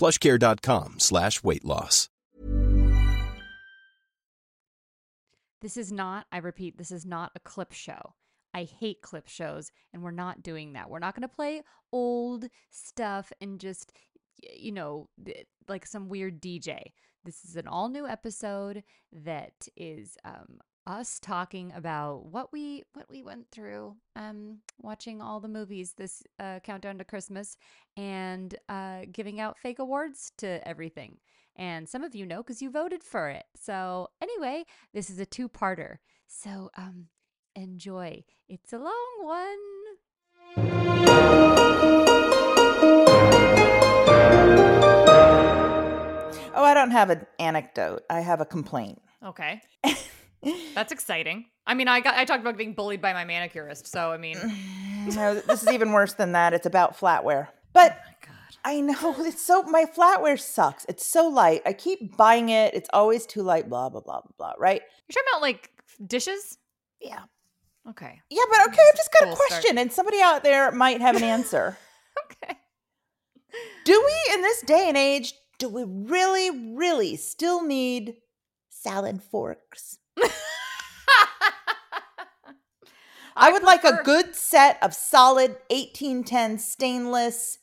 plushcare.com slash weight loss. This is not, I repeat, this is not a clip show. I hate clip shows, and we're not doing that. We're not going to play old stuff and just, you know, like some weird DJ. This is an all new episode that is um, us talking about what we what we went through, um, watching all the movies this uh, countdown to Christmas, and uh, giving out fake awards to everything. And some of you know because you voted for it. So anyway, this is a two parter. So um, enjoy. It's a long one. Oh, I don't have an anecdote. I have a complaint. Okay. That's exciting. I mean, I got I talked about being bullied by my manicurist, so I mean, No, this is even worse than that. It's about flatware. But oh I know it's so my flatware sucks. It's so light. I keep buying it. It's always too light. Blah blah blah blah blah. Right? you're talking about like dishes. Yeah. Okay. Yeah, but okay. I've just got a Cool start. question, and somebody out there might have an answer. Okay. do we, in this day and age, do we really, really still need salad forks? I, would like a good set of solid 1810 stainless,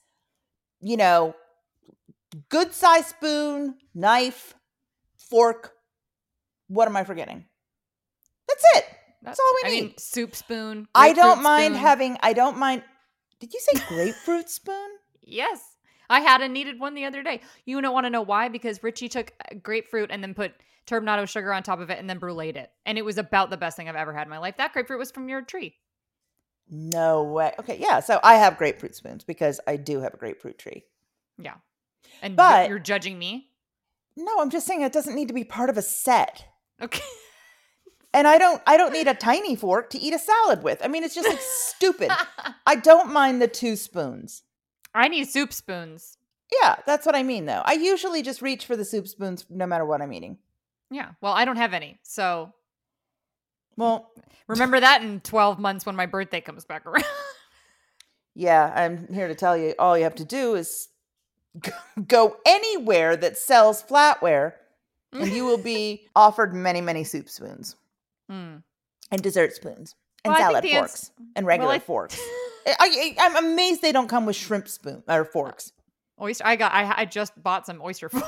you know, good size spoon, knife, fork. What am I forgetting? That's it. That's all we I need. mean, soup spoon. I don't mind spoon. having, I don't mind. Did you say grapefruit spoon? Yes. I had a needed one the other day. You don't want to know why? Because Richie took uh, grapefruit and then put turbinado sugar on top of it and then bruleed it. And it was about the best thing I've ever had in my life. That grapefruit was from your tree. No way. Okay, yeah. So I have grapefruit spoons because I do have a grapefruit tree. Yeah. And But- you're judging me? No, I'm just saying it doesn't need to be part of a set. Okay. And I don't I don't need a tiny fork to eat a salad with. I mean, it's just like stupid. I don't mind the two spoons. I need soup spoons. Yeah, that's what I mean though. I usually just reach for the soup spoons no matter what I'm eating. Yeah. Well, I don't have any. So Well, remember that in 12 months when my birthday comes back around. yeah, I'm here to tell you all you have to do is go anywhere that sells flatware and you will be offered many, many soup spoons Hmm. and dessert spoons and Well, salad the ans- forks and regular Well, I- forks. I, I'm amazed they don't come with shrimp spoon or forks. Oyster. I got. I, I just bought some oyster forks.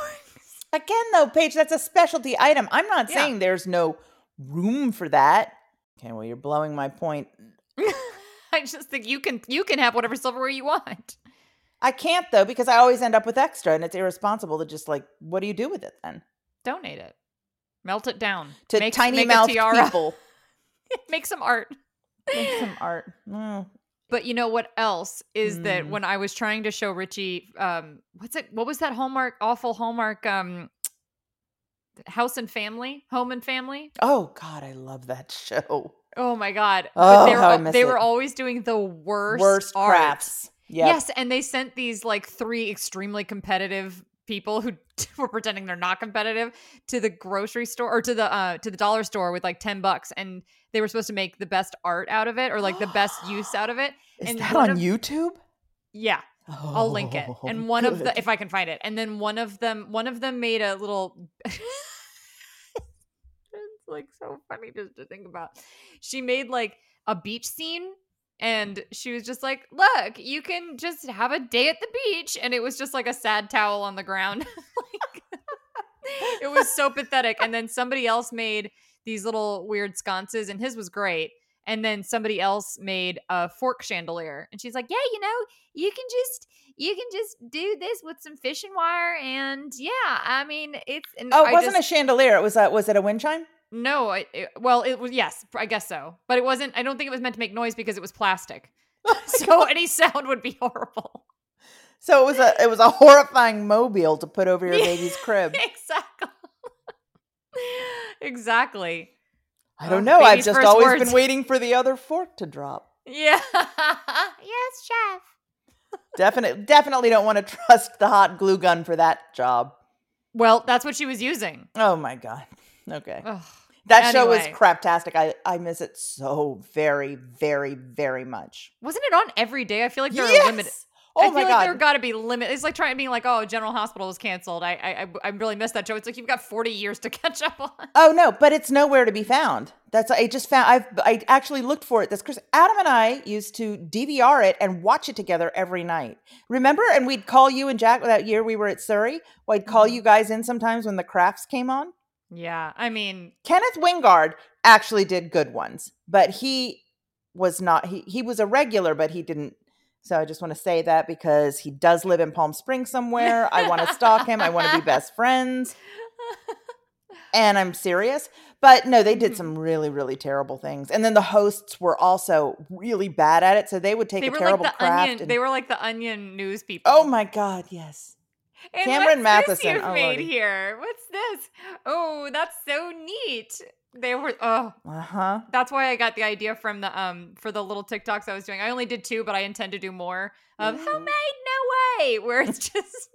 Again, though, Paige, that's a specialty item. I'm not Yeah. saying there's no room for that. Okay, well, you're blowing my point. I just think you can. You can have whatever silverware you want. I can't though because I always end up with extra, and it's irresponsible to just like, what do you do with it then? Donate it. Melt it down. To Make- tiny make mouth people, make some art. make some art. Mm. But you know what else is that Mm. when I was trying to show Richie, um, what's it? What was that Hallmark? Awful Hallmark. Um, House and Family, Home and Family. Oh God, I love that show. Oh my god! Oh, they were how I miss they were always doing the worst Worst art. crafts. Yep. Yes, and they sent these like three extremely competitive people who were pretending they're not competitive to the grocery store or to the uh to the dollar store with like 10 bucks and they were supposed to make the best art out of it or like the best use out of it Is and that on of- yeah yeah I'll link it. And one of the if I can find it. And then one of them one of them made a little it's like so funny just to think about. She made like a beach scene and she was just like, "Look, you can just have a day at the beach." And it was just like a sad towel on the ground. like it was so pathetic. And then somebody else made these little weird sconces and his was great. And then somebody else made a fork chandelier. And she's like, "Yeah, you know, you can just you can just do this with some fishing wire and yeah i mean it's and oh it I wasn't just, a chandelier it was a was it a wind chime no I, it, well it was yes i guess so but it wasn't i don't think it was meant to make noise because it was plastic. Oh so any sound would be horrible. So it was a it was a horrifying mobile to put over your baby's crib. exactly. Exactly. I Oh, don't know i've just always words. been waiting for the other fork to drop. Yeah. Yes chef. Definitely definitely don't want to trust the hot glue gun for that job. Well that's what she was using. Oh my god. Okay. Ugh. That show was anyway. craptastic i i miss it so very very very much wasn't it on every day i feel like there are yes! limited oh I my feel god like there got to be limit. It's like trying being like, oh, General Hospital was canceled. I, I, I- really missed that show. It's like you've got forty years to catch up on. Oh no, but it's nowhere to be found. That's I just found I've I actually looked for it this Chris Adam and I used to DVR it and watch it together every night. Remember? And we'd call you and Jack that year we were at Surrey. Well, I'd call Mhm. you guys in sometimes when the crafts came on. Yeah, I mean, Kenneth Wingard actually did good ones, but he was not he he was a regular, but he didn't so I just want to say that because he does live in Palm Springs somewhere. I want to stalk him. I want to be best friends. and I'm serious. But no, they did Mhm. some really, really terrible things. And then the hosts were also really bad at it. So they would take they a were like terrible the craft. onion. and- They were like the onion news people. oh my God, yes. And Cameron Mathison, you've oh made lordy. here. What's this? Oh, that's so neat. They were. Oh, Uh huh. that's why I got the idea from the um for the little TikToks I was doing. I only did two, but I intend to do more of Mhm. homemade. No way. Where it's just.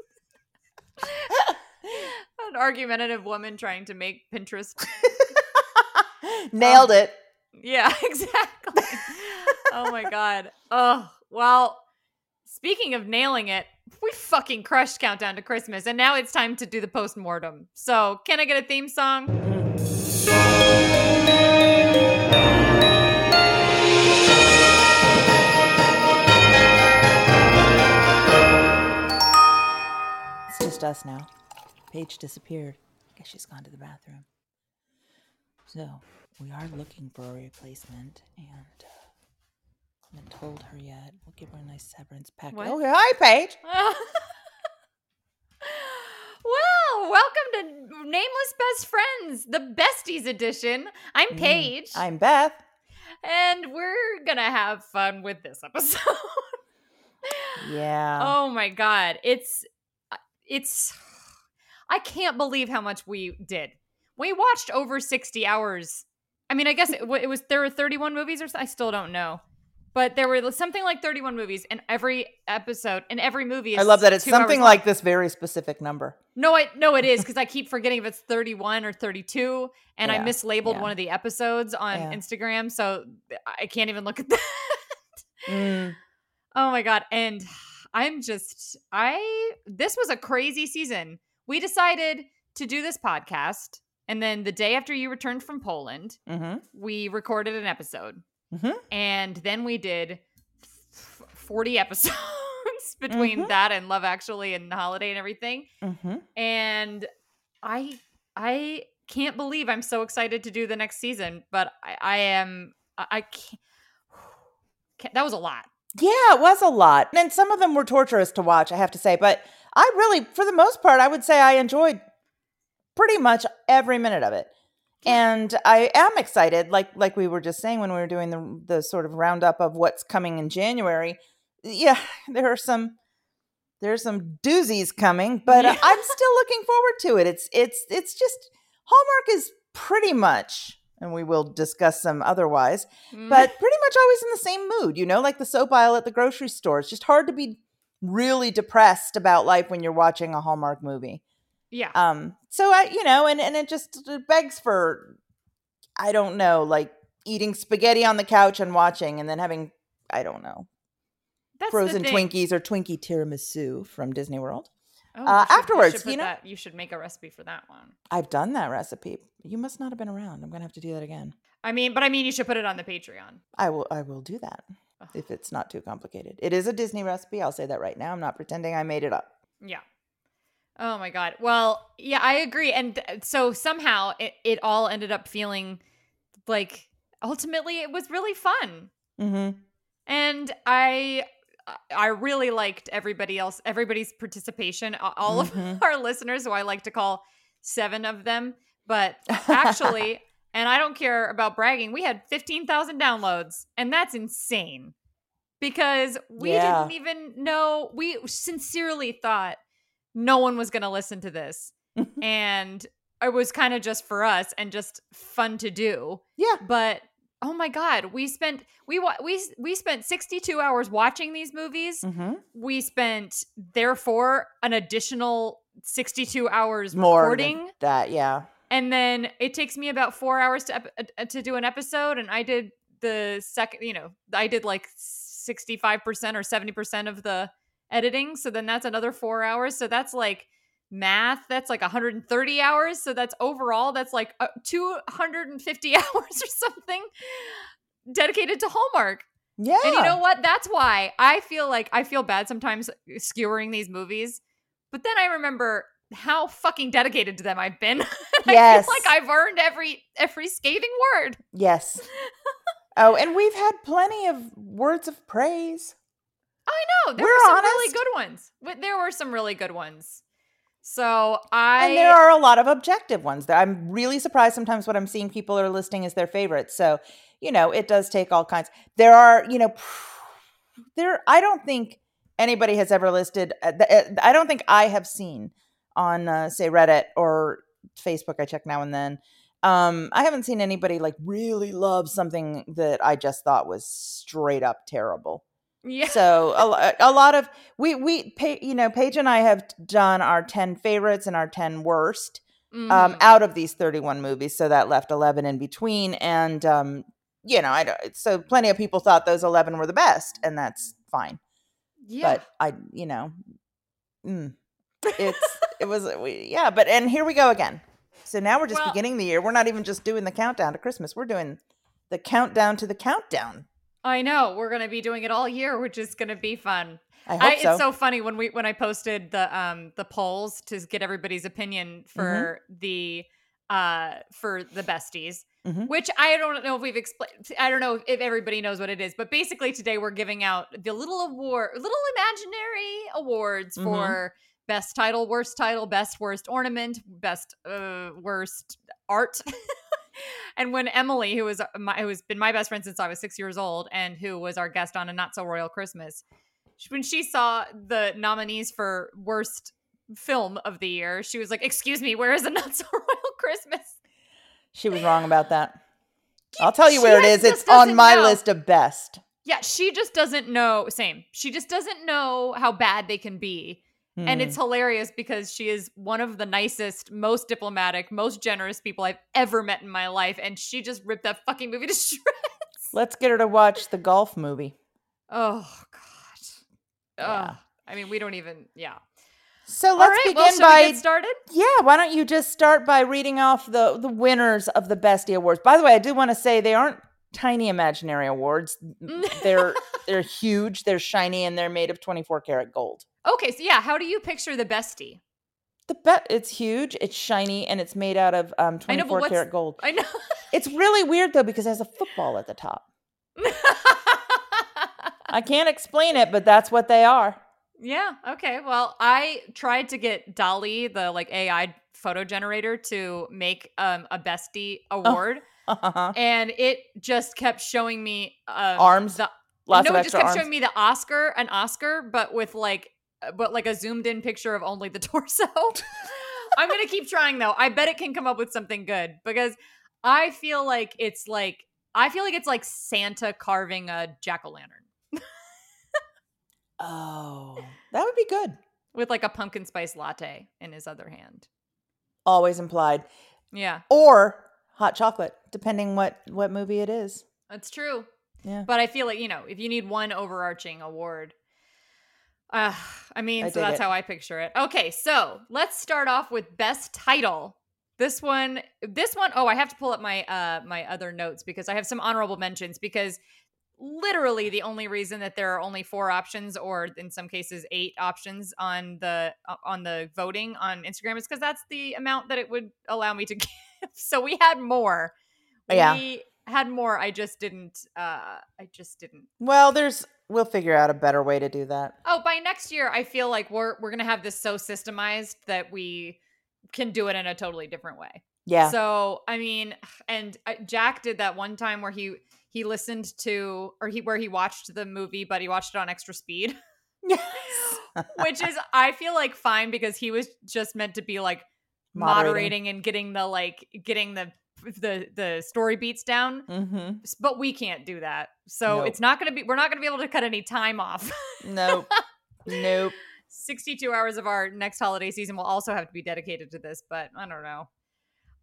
An argumentative woman trying to make Pinterest Nailed it. Yeah, exactly. oh my god. Oh, well, speaking of nailing it, we fucking crushed Countdown to Christmas, and now it's time to do the post-mortem. So, can I get a theme song? It's just us now. Paige disappeared. I guess she's gone to the bathroom. So we are looking for a replacement, and uh, haven't told her yet. We'll give her a nice severance package. What? Okay, hi, Paige. well, welcome to Nameless Best Friends, the Besties edition. I'm Mm, Paige, I'm Beth. and we're gonna have fun with this episode. Yeah. Oh my god, it's it's I can't believe how much we did. We watched over 60 hours. I mean, I guess it, it was there were 31 movies or so, I still don't know. But there were something like 31 movies and every episode and every movie is I love that it's something long. like this very specific number. No, I no it is cuz I keep forgetting if it's 31 or 32 and I mislabeled yeah. one of the episodes on Yeah. Instagram, so I can't even look at that. Mm, Oh my god, and I'm just I this was a crazy season. We decided to do this podcast and then the day after you returned from Poland, hmm we recorded an episode. Mhm. And then we did f- 40 episodes between Mhm. that and Love Actually and the Holiday and everything. hmm And I I can't believe I'm so excited to do the next season, but I, I am I, I can't, can't that was a lot. Yeah, it was a lot. And some of them were torturous to watch, I have to say. But I really, for the most part, I would say I enjoyed pretty much every minute of it. And I am excited, like like we were just saying when we were doing the the sort of roundup of what's coming in January. Yeah, there are some there's some doozies coming, but Yeah. I'm still looking forward to it. It's it's it's just Hallmark is pretty much, and we will discuss some otherwise, Mm. but pretty much always in the same mood, you know, like the soap aisle at the grocery store. It's just hard to be really depressed about life when you're watching a Hallmark movie. Yeah. Um, so I, you know, and and it just begs for, I don't know, like eating spaghetti on the couch and watching, and then having, I don't know, That's frozen. Twinkies or Twinkie tiramisu from Disney World. Oh, uh, should- afterwards, should you know? that- you should make a recipe for that one. I've done that recipe. You must not have been around. I'm gonna have to do that again. I mean, but I mean, you should put it on the Patreon. I will. I will do that if it's not too complicated. It is a Disney recipe. I'll say that right now. I'm not pretending I made it up. Yeah. Oh my god. Well, yeah, I agree. And so somehow it, it all ended up feeling like ultimately it was really fun. Mm-hmm. And I I really liked everybody else everybody's participation, all of Mhm. our listeners who I like to call 7 of them, but actually and I don't care about bragging, we had 15,000 downloads and that's insane. Because we Yeah. didn't even know we sincerely thought no one was going to listen to this. and it was kind of just for us and just fun to do yeah. but oh my god we spent we we we spent 62 hours watching these movies Mm-hmm. we spent therefore an additional 62 hours More recording that. Yeah. and then it takes me about 4 hours to ep- uh, to do an episode and I did the second you know I did like 65% or 70% of the editing so then that's another 4 hours so that's like math that's like 130 hours so that's overall that's like uh, 250 hours or something dedicated to Hallmark Yeah. and you know what? That's why I feel like I feel bad sometimes skewering these movies. But then I remember how fucking dedicated to them I've been. Yes. I feel like I've earned every every scathing word. Yes. oh, and we've had plenty of words of praise. I know. There We're were some honest. really good ones. But There were some really good ones. So I and there are a lot of objective ones. that I'm really surprised sometimes what I'm seeing people are listing as their favorites. So, you know, it does take all kinds. There are, you know, there I don't think anybody has ever listed uh, uh, I don't think I have seen on uh, say Reddit or Facebook I check now and then. Um I haven't seen anybody like really love something that I just thought was straight up terrible yeah. so a, a lot of we we pay, you know paige and i have done our 10 favorites and our 10 worst um Mhm. out of these 31 movies so that left 11 in between and um you know i don't so plenty of people thought those 11 were the best and that's fine yeah. but i you know mm, it's it was we, yeah but and here we go again so now we're just Well- beginning the year we're not even just doing the countdown to christmas we're doing the countdown to the countdown I know. We're gonna be doing it all year, which is gonna be fun. i hope I, so It's so funny when we when I posted the um the polls to get everybody's opinion for the uh for the besties, Mhm. which I don't know if we've explained. I don't know if everybody knows what it is, but basically today we're giving out the little award, little imaginary awards Mhm. for best title, worst title, best worst ornament, best uh worst art. and when Emily, who was uh, my, who has been my best friend since I was six years old, and who was our guest on a Not So Royal Christmas, when she saw the nominees for worst film of the year, she was like, "Excuse me, where is a Not So Royal Christmas?" She was wrong about that. I'll tell you She where it is. It's on my know. list of best. Yeah, she just doesn't know. Same. She just doesn't know how bad they can be. And Hmm. it's hilarious because she is one of the nicest, most diplomatic, most generous people I've ever met in my life. And she just ripped that fucking movie to shreds. Let's get her to watch the golf movie. Oh, God. Yeah. Ugh. I mean, we don't even, yeah. So let's right, begin well, by we get started? yeah. Why don't you just start by reading off the the winners of the Bestie Awards? By the way, I do want to say they aren't tiny imaginary awards. they're they're huge. They're shiny and they're made of twenty four karat gold. Okay, so yeah, how do you picture the bestie? The bet it's huge. It's shiny and it's made out of um I twenty know, but four what's- karat gold. I know. It's really weird though because it has a football at the top. I can't explain it, but that's what they are. yeah, okay. Well, I tried to get DALL-E, the like AI photo generator, to make um a bestie award. Uh-huh. and it just kept showing me um, Arms? The, Lots no, it just kept arms. showing me the Oscar, an Oscar, but with like, but like a zoomed in picture of only the torso. I'm gonna keep trying though. I bet it can come up with something good because I feel like it's like I feel like it's like Santa carving a jack o' lantern. Oh, That would be good. with like a pumpkin spice latte in his other hand. Always implied. Yeah, Or hot chocolate, depending what what movie it is. that's true. Yeah. But I feel like, you know, if you need one overarching award, uh, I mean, I so that's it. how I picture it. Okay, so let's start off with best title. This one, this one, oh, I have to pull up my uh my other notes because I have some honorable mentions because literally the only reason that there are only four options or in some cases eight options on the on the voting on Instagram is because that's the amount that it would allow me to give. So we had more. Yeah. We had more. I just didn't uh I just didn't. Well, there's we'll figure out a better way to do that. Oh, by next year I feel like we're we're going to have this so systemized that we can do it in a totally different way. Yeah. So, I mean, and uh, Jack did that one time where he he listened to or he where he watched the movie but he watched it on extra speed, yes. which is I feel like fine because he was just meant to be like Moderating. moderating, and getting the like getting the the the story beats down. mm-hmm. But we can't do that. So Nope. it's not going to be we're not going to be able to cut any time off. Nope. nope. 62 hours of our next holiday season will also have to be dedicated to this, but I don't know.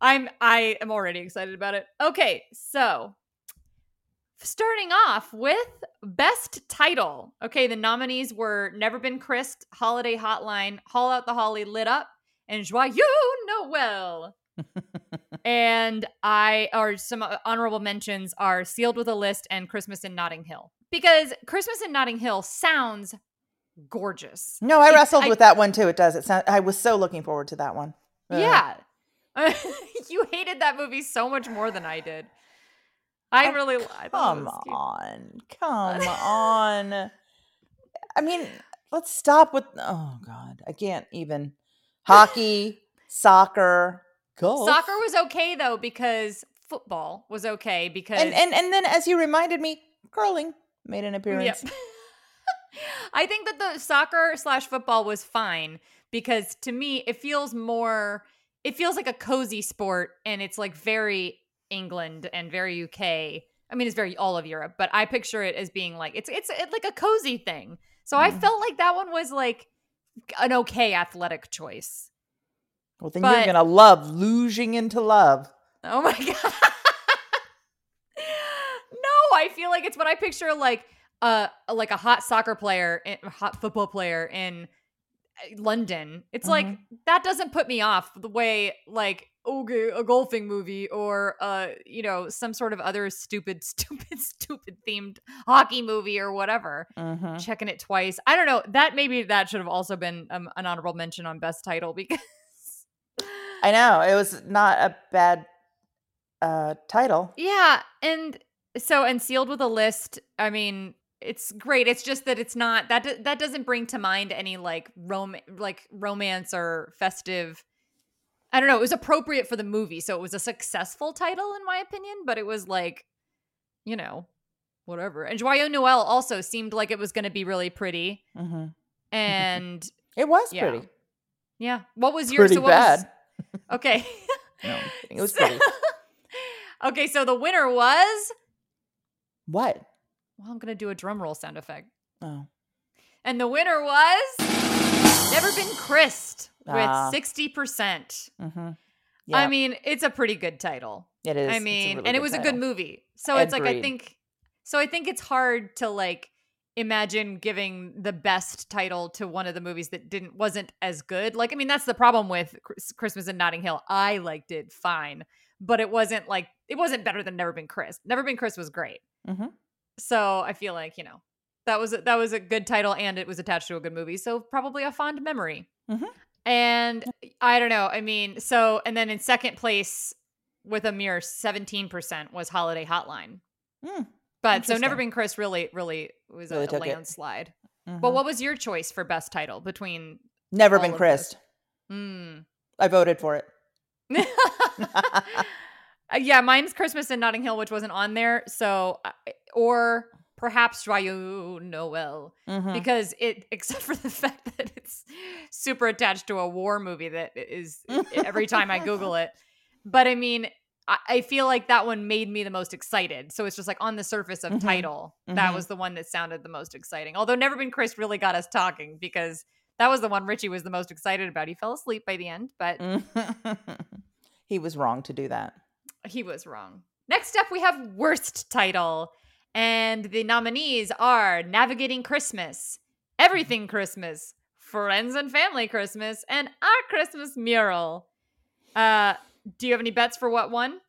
I'm I am already excited about it. Okay, so starting off with best title. Okay, the nominees were Never Been Chissed, Holiday Hotline, Haul Out the Holly Lit Up, and Joyeux Noel. and I or some uh, honorable mentions are Sealed with a List and Christmas in Notting Hill. Because Christmas in Notting Hill sounds gorgeous. No, I wrestled I- with that one too. It does. It sound, I was so looking forward to that one. Uh, Yeah. you hated that movie so much more than I did. I Oh, really I Come on. Come on. I mean, let's stop with oh god. I can't even. Hockey, soccer, golf. Soccer was okay though because football was okay because and and and then as you reminded me, curling made an appearance. Yep. I think that the soccer slash football was fine because to me it feels more it feels like a cozy sport and it's like very England and very UK. I mean it's very all of Europe, but I picture it as being like it's it's, it's like a cozy thing. So I Mm. felt like that one was like an okay athletic choice. Well, then But- you're gonna love losing into love. Oh my god. no, I feel like it's what I picture like uh like a hot soccer player, a hot football player in uh, London. It's like that doesn't put me off the way like okay, a golfing movie or uh you know some sort of other stupid stupid stupid themed hockey movie or whatever. Mm-hmm. Checking it twice. I don't know. That maybe that should have also been um, an honorable mention on best title because I know it was not a bad uh title. Yeah, and so and sealed with a list. I mean, it's great. It's just that it's not that that doesn't bring to mind any like rom like romance or festive. I don't know. It was appropriate for the movie, so it was a successful title in my opinion. But it was like, you know, whatever. And Joyeux Noel also seemed like it was going to be really pretty. Mm-hmm. And It was Yeah. pretty. yeah, what was yours? Pretty so what was- bad. Okay. No, it was pretty. okay, so the winner was. What? Well, I'm gonna do a drum roll sound effect. Oh, And the winner was Never Been Chissed with Ah. 60%. mm-hmm. I mean, it's a pretty good title. it is. I mean, really and it was a good movie. So it's like I think so I think it's hard to like imagine giving the best title to one of the movies that didn't wasn't as good. Like I mean, that's the problem with Christmas in Notting Hill. I liked it fine, but it wasn't like it wasn't better than Never Been Chissed. Never Been Chissed was great. Mhm. So I feel like, you know, that was a, that was a good title and it was attached to a good movie. So probably a fond memory. Mhm. And I don't know. I mean, so and then in second place with a mere 17% was Holiday Hotline. Mm, But so Never Been Chissed really, really was Really a, took it. landslide. But what was your choice for best title between? Never all been of Christ. Mm. I voted for it. Uh, yeah, mine's Christmas in Notting Hill, which wasn't on there. So, uh, or perhaps Joyeux Noel, Mhm. because it, except for the fact that it's super attached to a war movie that is every time I Google it. But I mean, I, I feel like that one made me the most excited. So it's just like on the surface of Mhm. title, that Mhm. was the one that sounded the most exciting. Although Never Been Chissed really got us talking because that was the one Richie was the most excited about. He fell asleep by the end, but he was wrong to do that. he was wrong. Next up, we have worst title. And the nominees are Navigating Christmas, Everything Christmas, Friends and Family Christmas, and Our Christmas Mural. Uh, do you have any bets for what one?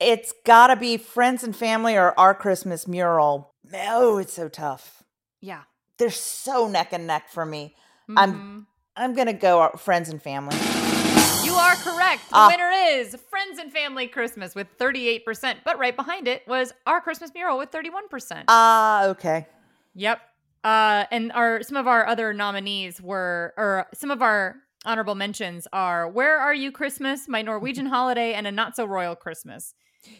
It's gotta be friends and family or our Christmas mural. No, it's so tough. Yeah. They're so neck and neck for me. I'm- Mhm. I'm gonna go our friends and family. You are correct. The Ah. winner is Friends and Family Christmas with 38%, but right behind it was Our Christmas Mural with 31%. Ah, okay. Yep. Uh, and our some of our other nominees were, or some of our honorable mentions are "Where Are You Christmas," "My Norwegian Holiday," and "A Not So Royal Christmas."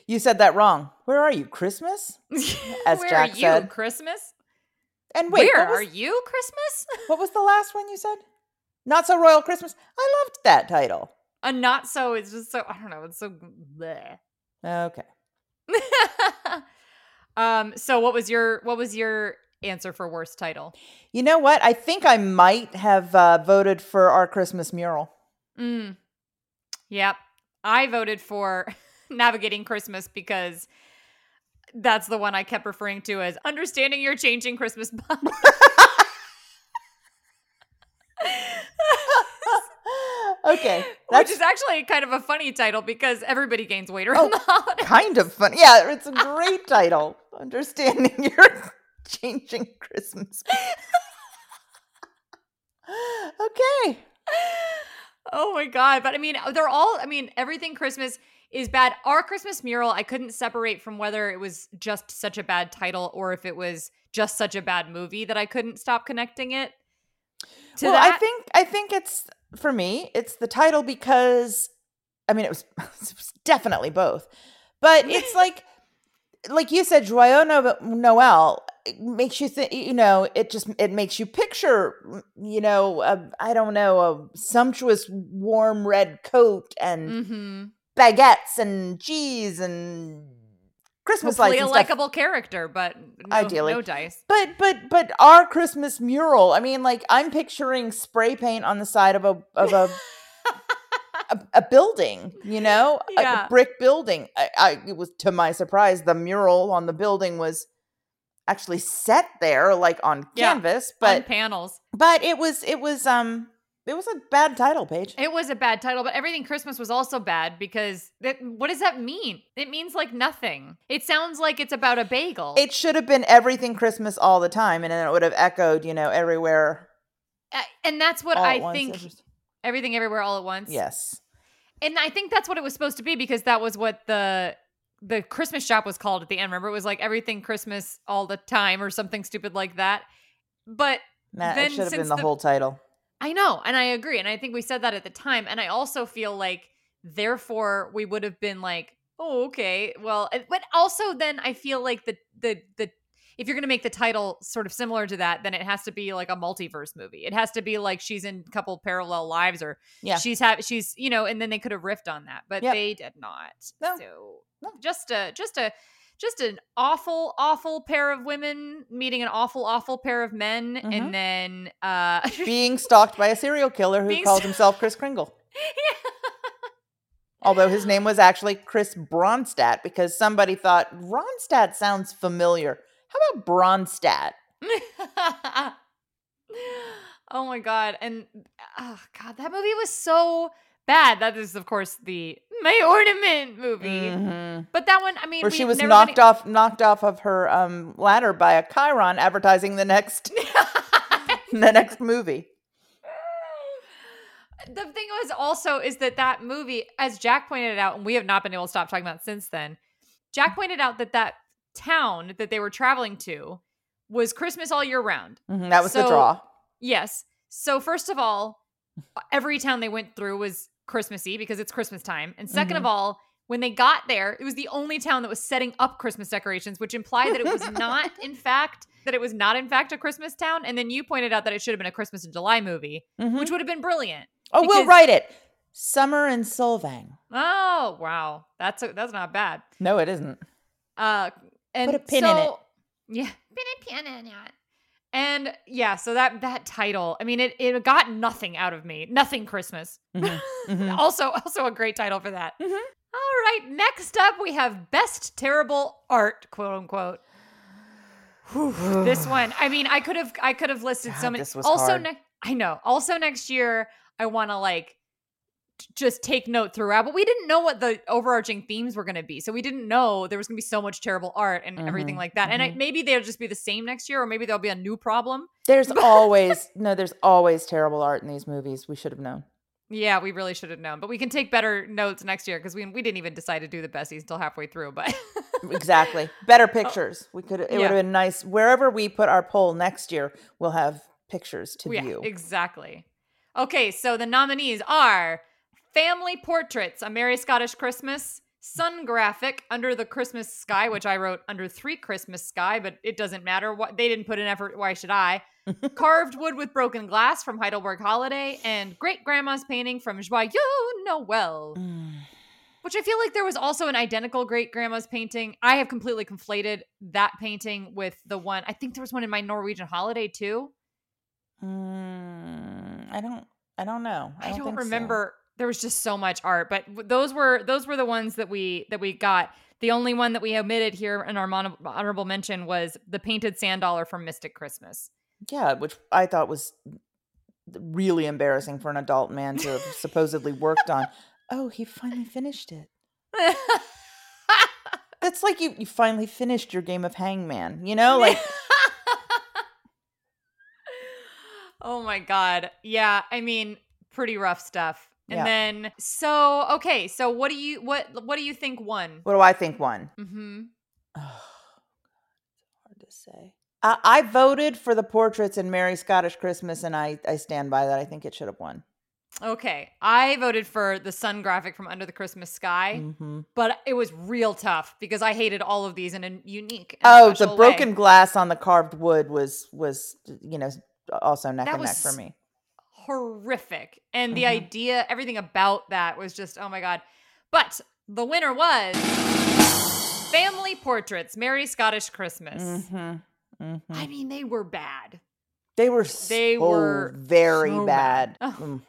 You said that wrong. Where are you, Christmas? As Where Jack are you, said. Christmas? And wait, Where was, are you, Christmas? what was the last one you said? Not so royal Christmas. I loved that title. A not so. It's just so I don't know. It's so. Bleh. Okay. um. So what was your what was your answer for worst title? You know what? I think I might have uh, voted for our Christmas mural. Mm. Yep. I voted for Navigating Christmas because that's the one I kept referring to as understanding your changing Christmas bond. okay. Which That's is actually kind of a funny title because everybody gains weight around Oh, the holidays. kind of funny. Yeah, it's a great title. Understanding your changing Christmas. okay. Oh my god! But I mean, they're all. I mean, everything Christmas is bad. Our Christmas mural, I couldn't separate from whether it was just such a bad title or if it was just such a bad movie that I couldn't stop connecting it to well, that. I think I think it's for me, it's the title because I mean it was, it was definitely both. But it's like like you said, Joyeux Noel makes you think you know, it just it makes you picture you know, a, I don't know, a sumptuous warm red coat and mm-hmm. baguettes and cheese and Christmas Hopefully, lights a likable character, but no, Ideally. no dice. But but but our Christmas mural. I mean, like I'm picturing spray paint on the side of a of a a, a building. You know, a- a, brick building. I, I it was to my surprise, the mural on the building was actually set there, like on Yeah, canvas. on But panels. but it was it was um it was a bad title page. It was a bad title, but everything Christmas was also bad because that, what does that mean? It means like nothing. It sounds like it's about a bagel. It should have been everything Christmas all the time, and then it would have echoed, you know, everywhere. Uh, and that's what I once. think. Everything, everywhere, all at once. Yes. and I think that's what it was supposed to be because that was what the the Christmas shop was called at the end. Remember, it was like everything Christmas all the time or something stupid like that. But Matt, Then it should have been the, the- whole title. I know, and I agree, and I think we said that at the time, and I also feel like therefore we would have been like, oh, okay, well, but also then I feel like the the the if you're gonna make the title sort of similar to that, then it has to be like a multiverse movie. It has to be like she's in a couple parallel lives, or Yeah. she's have she's you know, and then they could have riffed on that, but Yep. they did not. No. So. Just a just a just an awful awful pair of women meeting an awful awful pair of men Mhm. and then uh being stalked by a serial killer who calls st- himself Chris Kringle. yeah. Although his name was actually Chris Bronstadt because somebody thought Ronstadt sounds familiar. How about Bronstadt? oh my god and oh god that movie was so bad that is of course the my ornament movie Mhm. but that one i mean Where she was never knocked off knocked off of her um, ladder by a chyron advertising the next the next movie. the thing was also is that that movie as jack pointed out and we have not been able to stop talking about since then jack pointed out that that town that they were traveling to was christmas all year round Mhm, That was the draw. Yes. So first of all, every town they went through was Christmassy because it's Christmas time. And 2nd of all, when they got there, it was the only town that was setting up Christmas decorations, which implied that it was not in fact that it was not in fact a Christmas town. And then you pointed out that it should have been a Christmas in July movie, Mhm. which would have been brilliant. Oh, we'll write it. Summer in Solvang. Oh wow, that's a, that's not bad. No, it isn't. Uh, and Put a pin in it. Yeah, pin a pin in it. And yeah, so that that title, I mean, it it got nothing out of me. Nothing Christmas. Mhm, mhm. also, also a great title for that. Mhm. All right, next up we have best terrible art, quote unquote. Whew, this one, I mean, I could have I could have listed so many. this was also, ne- I know. Also, next year I want to like just take note throughout, but we didn't know what the overarching themes were going to be, so we didn't know there was going to be so much terrible art and everything Mhm, like that. And I, mhm. maybe they'll just be the same next year, or maybe there'll be a new problem. There's always no. There's always terrible art in these movies. We should have known. Yeah, we really should have known, but we can take better notes next year because we we didn't even decide to do the besties until halfway through. But Exactly. Better pictures. We could. It would Oh. Have been nice. Wherever we put our poll next year, we'll have pictures to yeah, view. exactly. Okay, so the nominees are Family Portraits, A Merry Scottish Christmas, Sun Graphic, Under the Christmas Sky, which I wrote Under Three Christmas Sky, but it doesn't matter. What they didn't put in effort, why should I? Carved Wood with Broken Glass from Heidelberg Holiday, and Great Grandma's Painting from Joyeux Noël. Mm. Which I feel like there was also an identical great grandma's painting. I have completely conflated that painting with the one. I think there was one in my Norwegian holiday too. Mm, I don't. I don't know. I I don't, don't, think so. There was just so much art, but those were those were the ones that we that we got. The only one that we omitted here in our mon- honorable mention was the painted sand dollar from Mystic Christmas. Yeah, which I thought was really embarrassing for an adult man to have supposedly worked on. Oh, he finally finished it. That's like you. You finally finished your game of Hangman. You know, like oh my god. Yeah, I mean, pretty rough stuff. And Yeah. then so okay, so what do you what what do you think won? what do I think won? Mm-hmm. Oh, hard to say. I, I voted for the portraits in Merry Scottish Christmas, and I I stand by that. I think it should have won. Okay. I voted for the sun graphic from Under the Christmas Sky, hmm but it was real tough because I hated all of these in a unique Oh, the special way. broken glass on the carved wood was was you know also neck That and neck was for me. Horrific. And the Mhm. idea, everything about that was just, oh my God. But the winner was Family Portraits, Merry Scottish Christmas. hmm hmm I mean, they were bad. They were They so were very so bad. bad. Oh, Mm.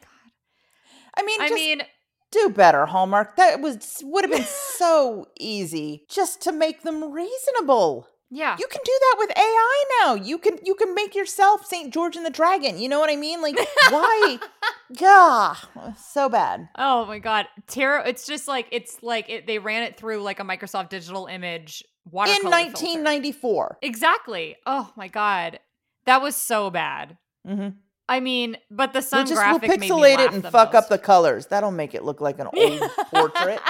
I mean, I just mean, do better, Hallmark. That was would have been so easy just to make them reasonable. Yeah. You can do that with AI now. You can you can make yourself Saint George and the Dragon. You know what I mean? Like why? yeah, so bad. Oh my god, Terra! It's just like it's like it, they ran it through like a Microsoft Digital Image In watercolor filter. 1994. Exactly. Oh my god, that was so bad. Mm-hmm. I mean, but the We'll sun just we'll graphic made me pixelate it and fuck up the colors. That'll make it look like an old portrait.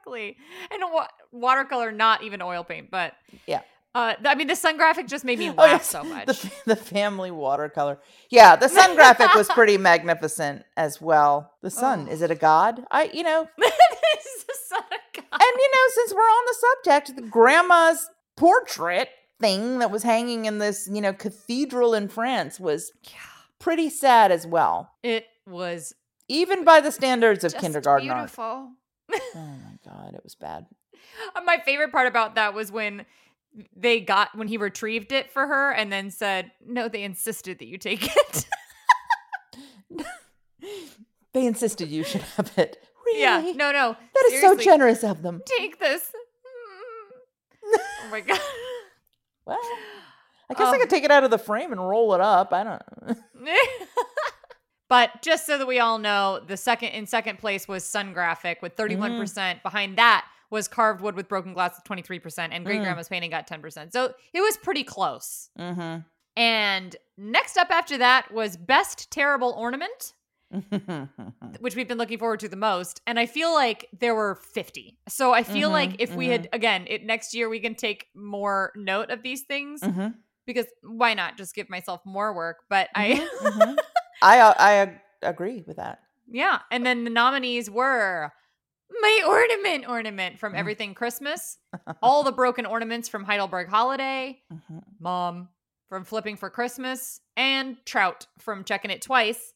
Exactly. And wa- watercolor, not even oil paint, but Yeah. Uh, I mean, the sun graphic just made me laugh Oh, yes, so much. The, the family watercolor. Yeah, the sun graphic was pretty magnificent as well. The sun, Oh. is it a god? I, you know, is the son of God. and you know, since we're on the subject, the grandma's portrait thing that was hanging in this, you know, cathedral in France was pretty sad as well, It was even by the standards of kindergarten art. beautiful. God, it was bad. My favorite part about that was when they got when he retrieved it for her and then said, "No, they insisted that you take it." They insisted you should have it. Really? yeah, no, no, That is seriously, so generous of them. Take this. Mm. oh my god. Well, I guess I Oh. could um. take it out of the frame and roll it up. I don't. But just so that we all know, the second in second place was Sun Graphic with 31%. percent Behind that was Carved Wood with Broken Glass with 23%, and Great Mm. Grandma's Painting got 10%. So it was pretty close. Mm-hmm. And next up after that was Best Terrible Ornament, which we've been looking forward to the most. And I feel like there were 50. So I feel Mhm, like if we had, again, it next year we can take more note of these things hmm because why not just give myself more work? But I. I uh, I agree with that. Yeah. And then the nominees were My Ornament Ornament from Mm. Everything Christmas, All the Broken Ornaments from Heidelberg Holiday, Mhm. Mom from Flipping for Christmas, and Trout from Checking It Twice.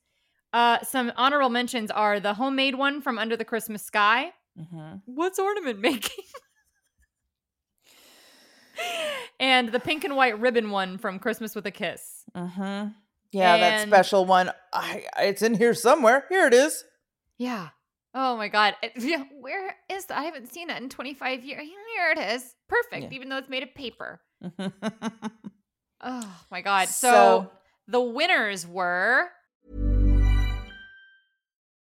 Uh, some honorable mentions are the homemade one from Under the Christmas Sky. Mm-hmm. What's ornament making? and the pink and white ribbon one from Christmas with a Kiss. Mm-hmm. Yeah, that special one. I, it's in here somewhere. Here it is. Yeah. Oh my god. It- yeah, Where is that? I haven't seen it in 25 years. Here it is. Perfect, Yeah. even though it's made of paper. Oh my god. So, So- the winners were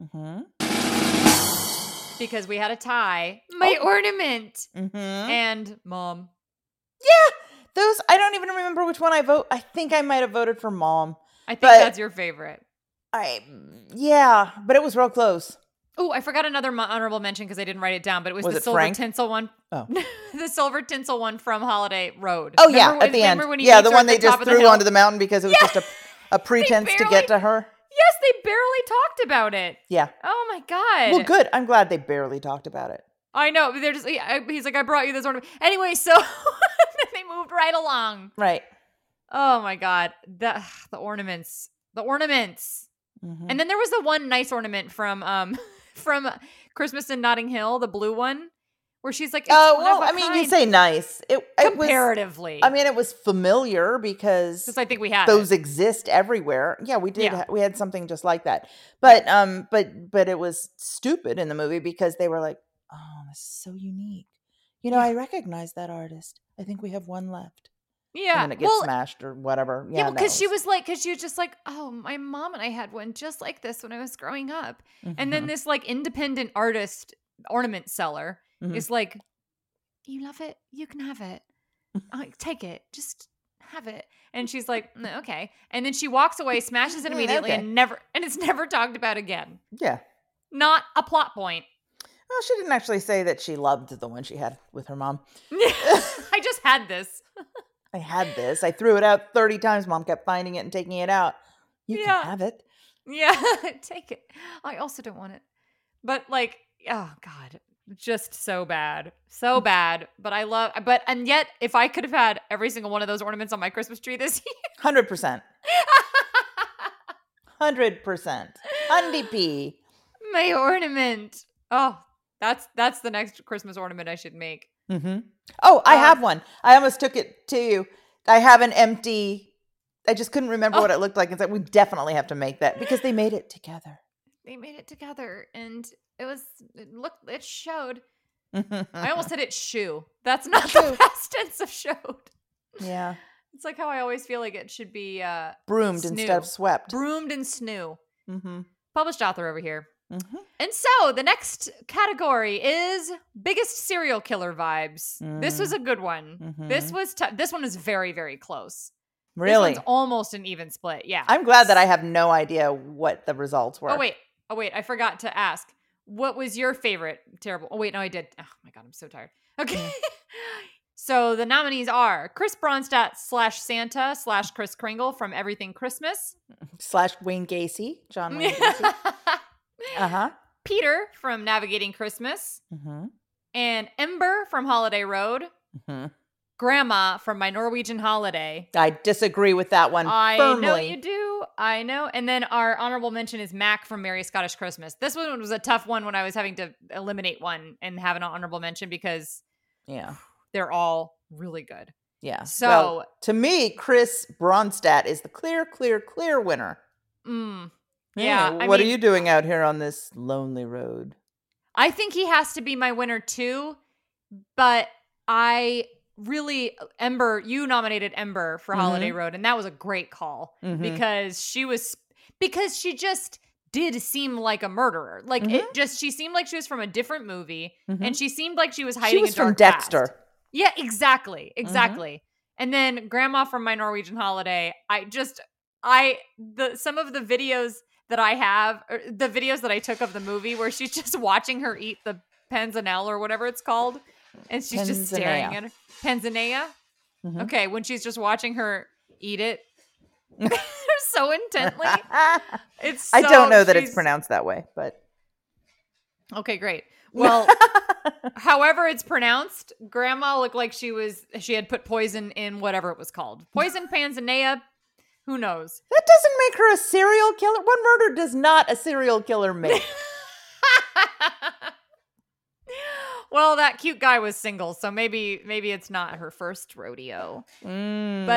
Mm-hmm. because we had a tie. My ornament Mm-hmm. and mom. Yeah, those. I don't even remember which one I vote. I think I might have voted for mom. I think that's your favorite. I yeah, but it was real close. Oh, I forgot another honorable mention because I didn't write it down, but it was, Was the it silver Frank? tinsel one. Oh. the silver tinsel one from Holiday Road. Oh Remember yeah, when- at the end. remember when he Yeah, the one they the just of the threw onto the mountain because it was Yeah. just a a pretense to get to her. Yes, they barely talked about it. Yeah. Oh my god. Well, good. I'm glad they barely talked about it. I know. They're just. He's like, I brought you this ornament. Anyway, so they moved right along. Right. Oh my god, the the ornaments, the ornaments. Mhm. And then there was the one nice ornament from um from Christmas in Notting Hill, the blue one, where she's like, Oh one well, I mean, you say nice. It, it was. comparatively. I mean, it was familiar because because I think we had those it. exist everywhere. Yeah, we did. Yeah. Ha- we had something just like that. But um, but but it was stupid in the movie because they were like, "Oh, this is so unique." You know, I recognize that artist. I think we have one left. yeah. And then it gets well, smashed or whatever. yeah, Yeah, because she was like, because she was just like, oh, my mom and I had one just like this when I was growing up, and then Mhm, this like independent artist ornament seller mhm. is like, you love it, you can have it, Mm-hmm. like take it, just have it. And she's like, "Mm, okay. And then she walks away, smashes it Mm, immediately, okay. and never, and it's never talked about again. yeah. Not a plot point. Well, she didn't actually say that she loved the one she had with her mom. I just had this. I had this. I threw it out 30 times. Mom kept finding it and taking it out. You Yeah. can have it. Yeah, take it. I also don't want it. But like, oh god, just so bad. Mm. So bad. But I love but and yet if I could have had every single one of those ornaments on my Christmas tree this year 100%. 100%. Hundy P. my ornament. Oh, that's that's the next Christmas ornament I should make. Mm-hmm. Oh, I Um, have one. I almost took it to you. I have an empty. I just couldn't remember what Oh. it looked like. It's like we definitely have to make that because they made it together. They made it together and it was it looked it showed. I almost said it shoe. That's not Shoe. the past tense of showed. yeah It's like how I always feel like it should be uh broomed instead of swept. broomed and snoo. mm-hmm. Published author over here. Mm-hmm. And so the next category is biggest serial killer vibes. This was a good one. This Mhm. was t- this one is very very close. This Really, one's almost an even split. Yeah. I'm glad that I have no idea what the results were. Oh wait. Oh wait, I forgot to ask. What was your favorite terrible? Oh wait, no, I did. Oh my god, I'm so tired. Okay. so the nominees are Chris Bronstadt slash Santa slash Chris Kringle from Everything Christmas. Slash Wayne Gacy, John Wayne Gacy. uh huh. Peter from Navigating Christmas. Mm-hmm. And Ember from Holiday Road. Mm-hmm. Grandma from My Norwegian Holiday. I disagree with that one I firmly. know you do. I know. And then our honorable mention is Mac from Merry Scottish Christmas. This one was a tough one when I was having to eliminate one and have an honorable mention because Yeah, they're all really good. Yeah. So- well, to me, Chris Bronstadt is the clear, clear, clear winner. Mm, yeah. What mean, are you doing out here on this lonely road? I think he has to be my winner too, but I really Ember, you nominated Ember for mm-hmm. Holiday Road, and that was a great call Mhm. because she was because she just did seem like a murderer. Like it mm-hmm. just she seemed like she was from a different movie, mm-hmm. and she seemed like she was hiding. She was from past. Dexter. Yeah, exactly. Exactly. And then Grandma from My Norwegian Holiday, I just I the some of the videos that I have or the videos that I took of the movie where she's just watching her eat the panzanella or whatever it's called and she's just staring at her panzanea. Mhm. Okay, when she's just watching her eat it so intently. It's I don't know that it's pronounced that way, but Okay, great. Well, however it's pronounced, grandma looked like she was she had put poison in whatever it was called. Poison panzanea, who knows? that doesn't make her a serial killer. One murder does not a serial killer make? Well, that cute guy was single, so maybe maybe it's not her first rodeo. But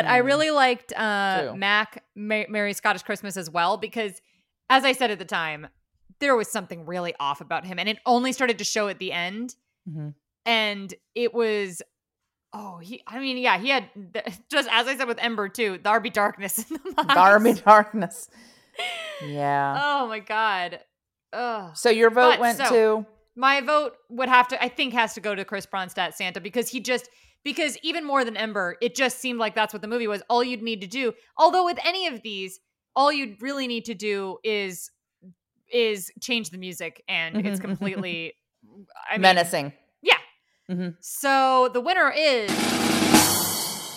I Mm. really liked uh True. Mac Ma- Merry Scottish Christmas as well because as I said at the time, there was something really off about him and it only started to show at the end. Mhm. and it was oh he i mean yeah he had just as i said with ember too darby darkness in the. Darby Darkness. Yeah. oh my god Ugh. So your vote But, went so- to my vote would have to i think has to go to chris bronstadt santa because he just because even more than ember it just seemed like that's what the movie was all you'd need to do although with any of these all you'd really need to do is is change the music and mm-hmm, it's mm-hmm, completely mm-hmm. I mean, menacing. yeah Mhm. So the winner is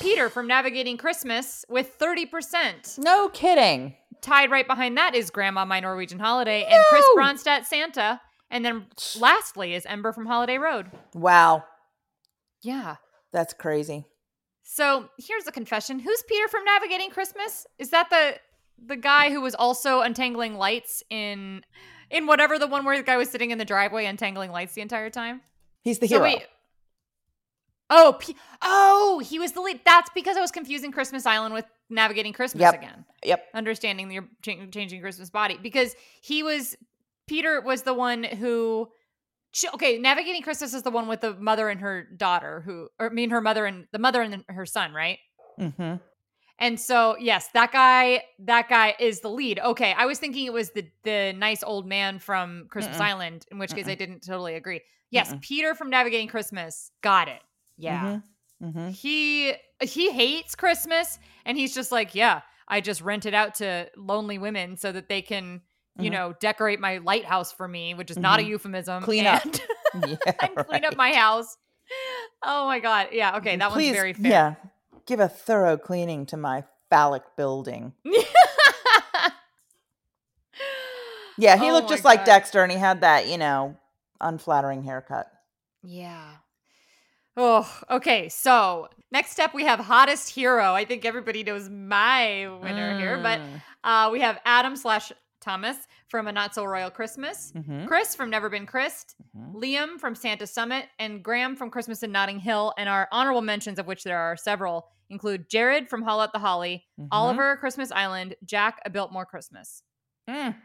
Peter from Navigating Christmas with 30%. No kidding. Tied right behind that is Grandma My Norwegian Holiday and Chris No! Bronstadt Santa. And then lastly is Ember from Holiday Road. Wow. Yeah. That's crazy. So here's a confession. Who's Peter from Navigating Christmas? Is that the the guy who was also untangling lights in in whatever the one where the guy was sitting in the driveway untangling lights the entire time? He's the So hero. wait. Oh, P- oh, he was the lead. That's because I was confusing Christmas Island with Navigating Christmas Yep. again. Yep. Understanding the cha- changing Christmas body because he was Peter was the one who. Okay, Navigating Christmas is the one with the mother and her daughter who, or I mean, her mother and the mother and her son, right? Mm-hmm. And so, yes, that guy, that guy is the lead. Okay, I was thinking it was the the nice old man from Christmas Mm-mm. Island, in which case I didn't totally agree. Yes, Mm-mm. Peter from Navigating Christmas, got it. Yeah, Mm-hmm. he he hates Christmas, and he's just like, yeah, I just rent it out to lonely women so that they can, you Mhm. know, decorate my lighthouse for me, which is not a Mhm. euphemism. Clean up. and- Yeah, and clean up my house. Oh my god, yeah, okay, that Please, one's very fair. Yeah. Give a thorough cleaning to my phallic building. Yeah, he Oh looked just like Dexter and he had that, you know, unflattering haircut. Yeah. Oh, okay. So next up, we have hottest hero. I think everybody knows my winner here, but Mm. uh, we have Adam slash Thomas from A Not So Royal Christmas, Mhm. Chris from Never Been Chissed, Mhm. Liam from Santa Summit, and Graham from Christmas in Notting Hill. And our honorable mentions, of which there are several, include Jared from Haul Out the Holly, Mhm. Oliver Christmas Island, Jack A Biltmore Christmas. Mm.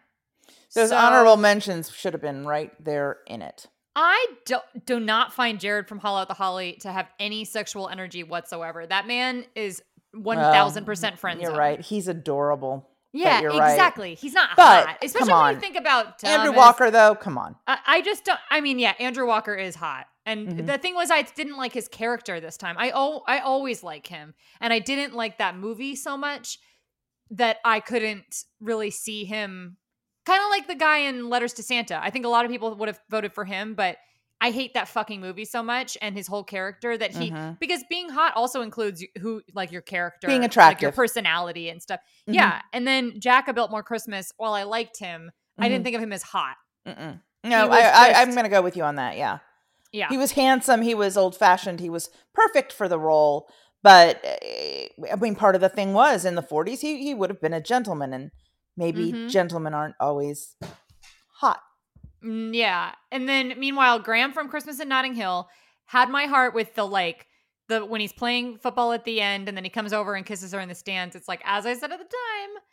Those So- honorable mentions should have been right there in it. I do, do not find Jared from Haul Out the Holly to have any sexual energy whatsoever. That man is one thousand percent friend You're zone. right. He's adorable. Yeah, you're right. exactly. He's not But, hot, especially when you think about Andrew Walker, though, come on. I, I just don't. I mean, yeah, Andrew Walker is hot, and Mhm. the thing was, I didn't like his character this time. I oh, I always like him, and I didn't like that movie so much that I couldn't really see him. Kind of like the guy in Letters to Santa. I think a lot of people would have voted for him, but I hate that fucking movie so much and his whole character that he Mhm. because being hot also includes who like your character, Being like your personality and stuff. Mhm. Yeah, and then Jack a Biltmore Christmas. While I liked him, I Mhm. didn't think of him as hot. Mm-mm. No, I, I, I'm going to go with you on that. Yeah. Yeah, He was handsome. He was old fashioned. He was perfect for the role. But eh, I mean, part of the thing was in the 40s, he, he would have been a gentleman. And maybe Mhm. gentlemen aren't always hot. Mm, yeah. And then meanwhile, Graham from Christmas in Notting Hill had my heart with the like the when he's playing football at the end and then he comes over and kisses her in the stands. It's like as I said at the time,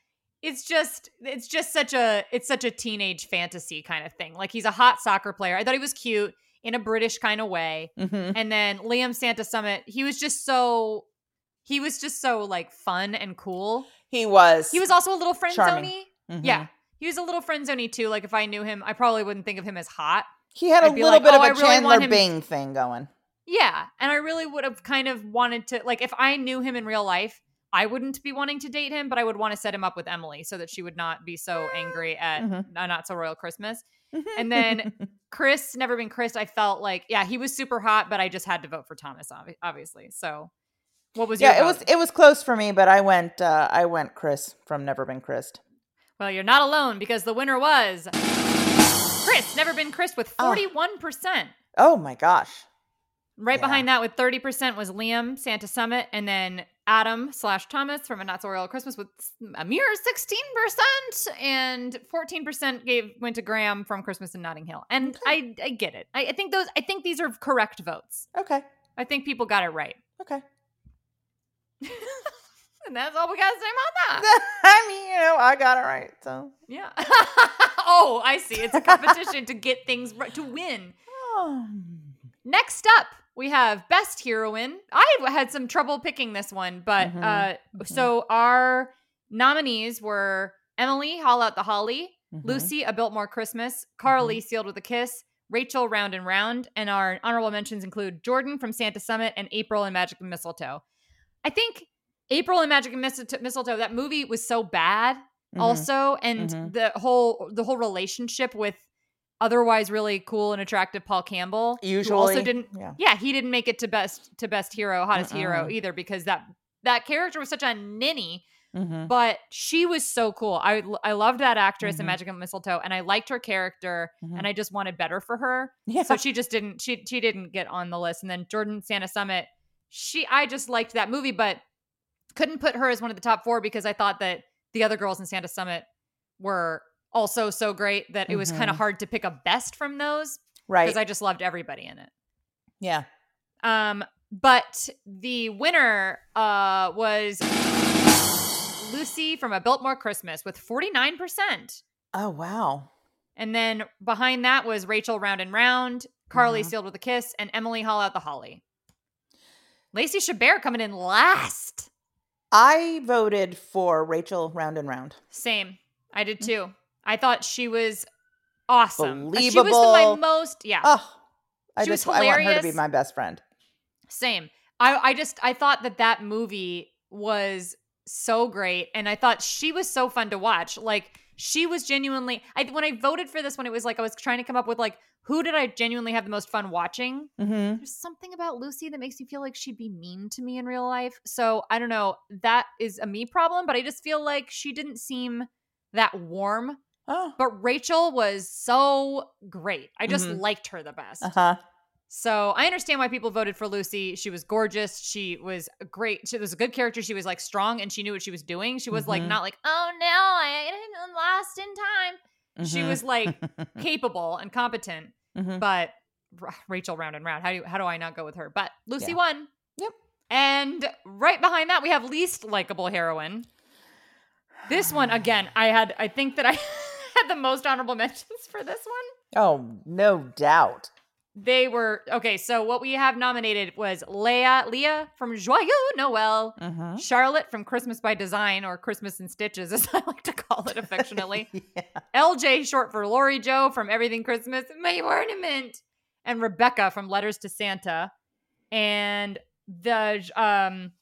it's just it's just such a it's such a teenage fantasy kind of thing. Like he's a hot soccer player. I thought he was cute in a British kind of way. Mhm. And then Liam Santa Summit, he was just so he was just so like fun and cool. He was. He was also a little friend zoney. Mhm. Yeah. He was a little friend zoney too. Like if I knew him, I probably wouldn't think of him as hot. He had a little like, bit "Oh, of a really Chandler Bing thing going. Yeah. And I really would have kind of wanted to like if I knew him in real life, I wouldn't be wanting to date him, but I would want to set him up with Emily so that she would not be so angry at Mhm. a not so royal Christmas. And then Chris, never been Chris, I felt like, yeah, he was super hot, but I just had to vote for Thomas, obviously. So what was your yeah, it was it was close for me, but I went uh I went Chris from Never Been Chissed. Well, you're not alone because the winner was Chris, never been Chris with Oh. 41%. Oh my gosh. Right Yeah. behind that with 30% was Liam, Santa Summit, and then Adam slash Thomas from A Not So Royal Christmas with a mere 16%. And 14% gave went to Graham from Christmas in Notting Hill. And I, I get it. I, I think those I think these are correct votes. Okay. I think people got it right. Okay. And that's all we got to say about that. I mean, you know, I got it right. So Yeah. oh, I see. It's a competition to get things right, to win. Next up, we have Best Heroine. I had some trouble picking this one, but Mhm. uh, so our nominees were Emily, Haul Out the Holly, Mhm. Lucy, A Biltmore Christmas, Carly, Sealed with a Kiss, Rachel, Round and Round, and our honorable mentions include Jordan from Santa Summit and April and Magic and Mistletoe. I think April and Magic and Mistletoe, that movie was so bad Mhm. also and Mhm. the whole the whole relationship with otherwise really cool and attractive Paul Campbell who also didn't yeah. yeah he didn't make it to best to best hero hottest hero either because that that character was such a ninny Mhm. but she was so cool I I loved that actress in Mhm. Magic and Mistletoe and I liked her character and I just wanted better for her Yeah. so she just didn't she she didn't get on the list and then Jordan Santa Summit she I just liked that movie but couldn't put her as one of the top 4 because I thought that the other girls in Santa Summit were also so great that it was kind of Mhm. hard to pick a best from those right. because I just loved everybody in it. yeah. Um, but the winner uh was Lucy from A Biltmore Christmas with 49%. Oh wow. And then behind that was Rachel Round and Round, Carly Mhm. Sealed with a Kiss, and Emily Haul Out the Holly. Lacey Chabert coming in last. I voted for Rachel Round and Round. Same. I Mm. did too. I thought she was awesome. Uh, She was the, Believable. my most, yeah. Oh, I She was just I want her to be my best friend. Same. I I just I thought that that movie was so great and I thought she was so fun to watch. Like she was genuinely I when I voted for this one it was like I was trying to come up with like who did I genuinely have the most fun watching? Mm-hmm. There's something about Lucy that makes me feel like she'd be mean to me in real life. So, I don't know, that is a me problem, but I just feel like she didn't seem that warm. Oh. But Rachel was so great. I just Mhm. liked her the best. Uh huh. So I understand why people voted for Lucy. She was gorgeous. She was great. She was a good character. She was like strong and she knew what she was doing. She was like Mhm. not like oh no, I I'm lost in time. She Mhm. was like capable and competent. Mhm. But R- Rachel round and round. How do you, how do I not go with her? But Lucy Yeah. won. Yep. And right behind that we have least likable heroine. This one again. I had. I think that I had the most honorable mentions for this one. Oh, no doubt. They were okay. So what we have nominated was Leah, Leah from Joyeux Noel, Mhm. Charlotte from Christmas by Design or Christmas in Stitches, as I like to call it affectionately. yeah. LJ, short for Lori Joe from Everything Christmas, My Ornament, and Rebecca from Letters to Santa. And the um